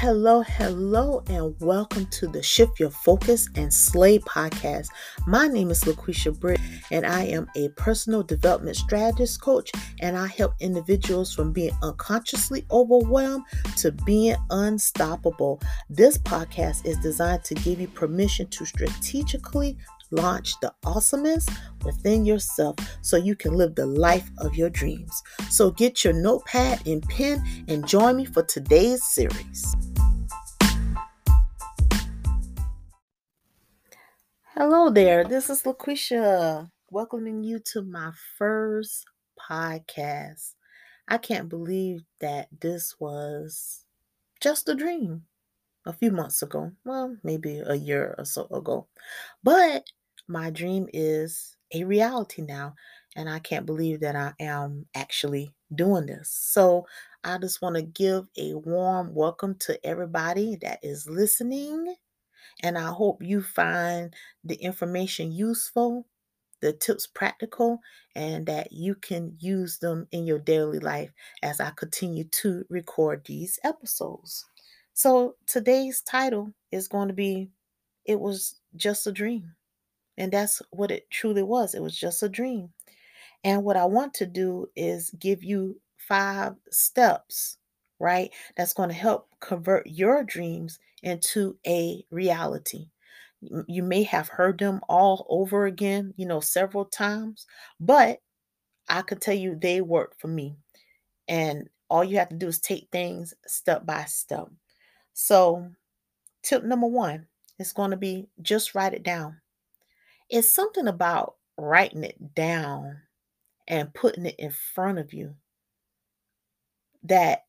Hello, hello, and welcome to the Shift Your Focus and Slay podcast. My name is LaQuisha Britt, and I am a personal development strategist coach, and I help individuals from being unconsciously overwhelmed to being unstoppable. This podcast is designed to give you permission to strategically launch the awesomeness within yourself so you can live the life of your dreams. So get your notepad and pen and join me for today's series. Hello there, this is LaQuisha welcoming you to my first podcast. I can't believe that this was just a dream a few months ago. Well, maybe a year or so ago. But my dream is a reality now. And I can't believe that I am actually doing this. So I just want to give a warm welcome to everybody that is listening. And I hope you find the information useful, the tips practical, and that you can use them in your daily life as I continue to record these episodes. So today's title is going to be It Was Just a Dream. And that's what it truly was. It was just a dream. And what I want to do is give you five steps, right? That's going to help convert your dreams into a reality. You may have heard them all over again, you know, several times, but I could tell you they work for me. And all you have to do is take things step by step. So, tip number one is going to be just write it down. It's something about writing it down and putting it in front of you that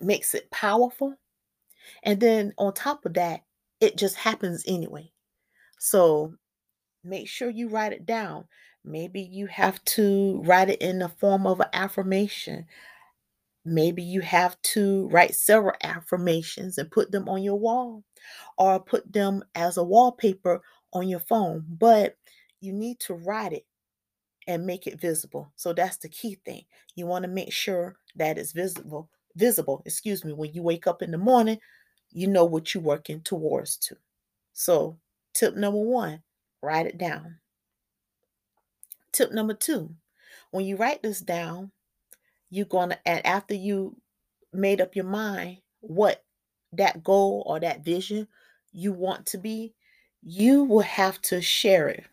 makes it powerful. And then on top of that, it just happens anyway. So make sure you write it down. Maybe you have to write it in the form of an affirmation. Maybe you have to write several affirmations and put them on your wall or put them as a wallpaper on your phone, but you need to write it and make it visible. So that's the key thing. You want to make sure that it's visible, visible, excuse me, when you wake up in the morning, you know what you're working towards to. So, tip number 1, write it down. Tip number 2, when you write this down, you're going to and after you made up your mind what that goal or that vision you want to be, you will have to share it.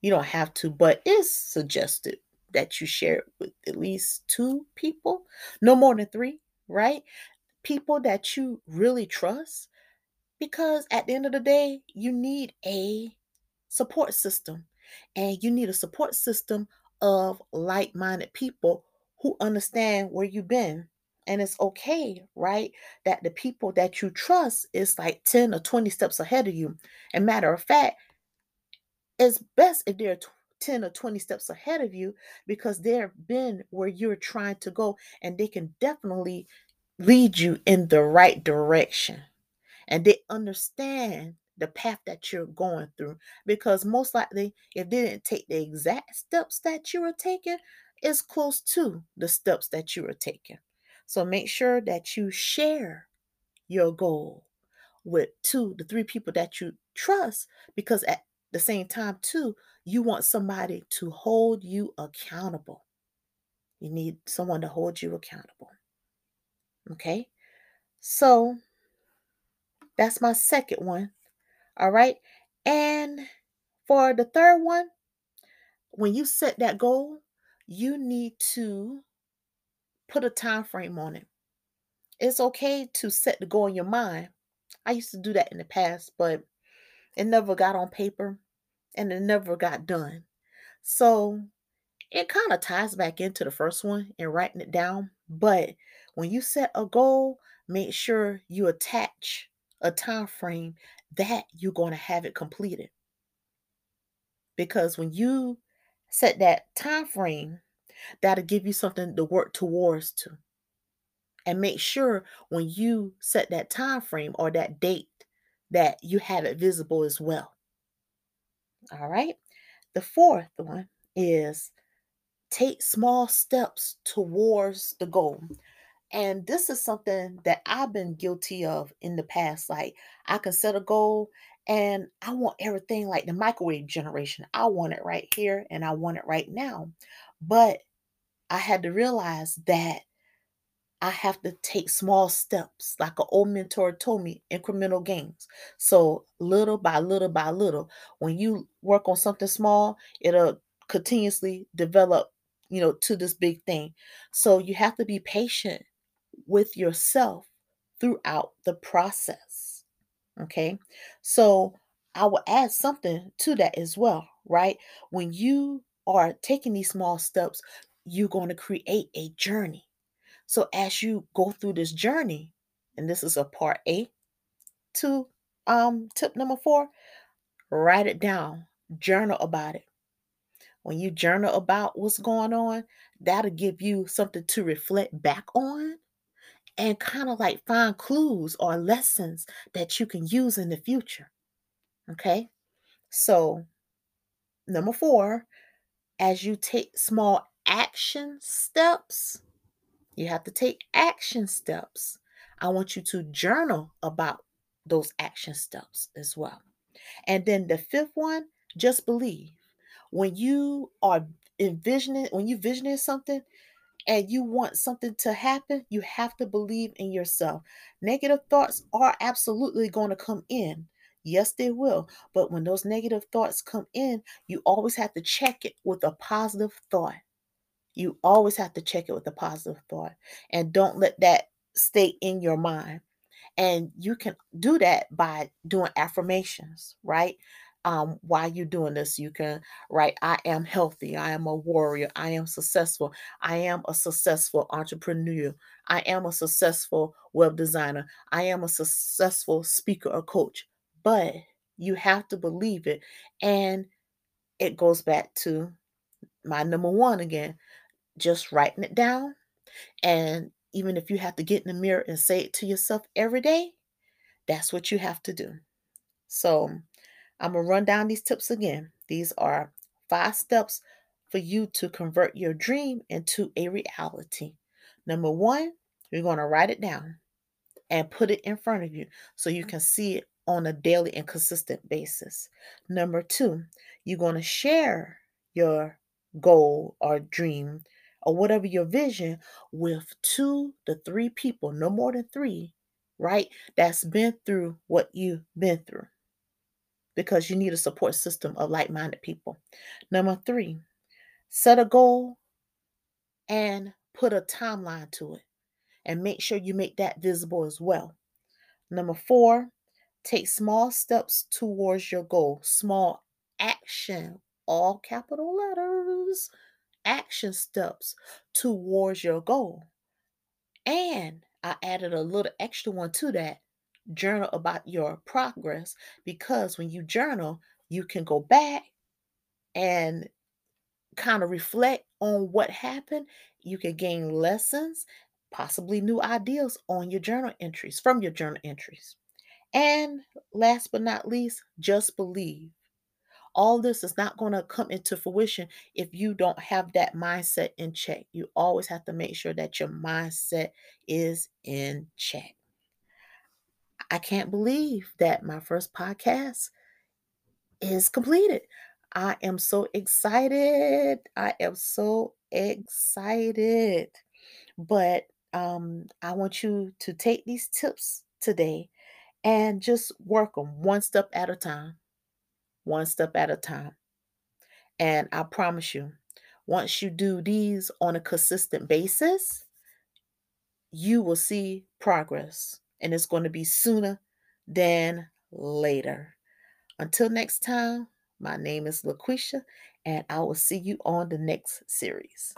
You don't have to, but it's suggested that you share it with at least two people, no more than three, right? People that you really trust. Because at the end of the day, you need a support system. And you need a support system of like minded people who understand where you've been. And it's okay, right? That the people that you trust is like 10 or 20 steps ahead of you. And matter of fact, it's best if they're 10 or 20 steps ahead of you because they've been where you're trying to go and they can definitely lead you in the right direction. And they understand the path that you're going through because most likely if they didn't take the exact steps that you were taking it's close to the steps that you are taking so make sure that you share your goal with two to three people that you trust because at the same time too you want somebody to hold you accountable. You need someone to hold you accountable. Okay? So that's my second one. All right? And for the third one when you set that goal you need to put a time frame on it. It's okay to set the goal in your mind. I used to do that in the past, but it never got on paper and it never got done. So it kind of ties back into the first one and writing it down. But when you set a goal, make sure you attach a time frame that you're going to have it completed. Because when you set that time frame, that'll give you something to work towards to. And make sure when you set that time frame or that date that you have it visible as well. All right. The fourth one is take small steps towards the goal. And this is something that I've been guilty of in the past. Like, I can set a goal and I want everything like the microwave generation. I want it right here and I want it right now. But I had to realize that I have to take small steps, like an old mentor told me, incremental gains. So little by little by little, when you work on something small, it'll continuously develop, you know, to this big thing. So you have to be patient with yourself throughout the process. Okay. So I will add something to that as well, right? When you are taking these small steps, you're going to create a journey so as you go through this journey, and this is a part A to um tip number 4, write it down, journal about it. When you journal about what's going on, that'll give you something to reflect back on and kind of like find clues or lessons that you can use in the future. Okay? So, number 4, as you take small action steps, you have to take action steps. I want you to journal about those action steps as well. And then the fifth one, just believe. When you are envisioning, when you visioning something and you want something to happen, you have to believe in yourself. Negative thoughts are absolutely going to come in. Yes, they will. But when those negative thoughts come in, you always have to check it with a positive thought. You always have to check it with a positive thought and don't let that stay in your mind. And you can do that by doing affirmations, right? Um, while you're doing this, you can write, I am healthy. I am a warrior. I am successful. I am a successful entrepreneur. I am a successful web designer. I am a successful speaker or coach. But you have to believe it. And it goes back to my number one again just writing it down. And even if you have to get in the mirror and say it to yourself every day, that's what you have to do. So I'm going to run down these tips again. These are five steps for you to convert your dream into a reality. Number one, you're going to write it down and put it in front of you so you can see it on a daily and consistent basis. Number two, you're going to share your goal or dream or whatever your vision with two to three people, no more than three, right? That's been through what you've been through because you need a support system of like minded people. Number three, set a goal and put a timeline to it and make sure you make that visible as well. Number four, take small steps towards your goal, small action, all capital letters action steps towards your goal. And I added a little extra one to that journal about your progress because when you journal, you can go back and kind of reflect on what happened. You can gain lessons, possibly new ideas on your journal entries from your journal entries. And last but not least, just believe all this is not going to come into fruition if you don't have that mindset in check. You always have to make sure that your mindset is in check. I can't believe that my first podcast is completed. I am so excited. I am so excited. But um, I want you to take these tips today and just work them one step at a time one step at a time. And I promise you, once you do these on a consistent basis, you will see progress. And it's going to be sooner than later. Until next time, my name is LaQuisha, and I will see you on the next series.